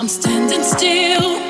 I'm standing still.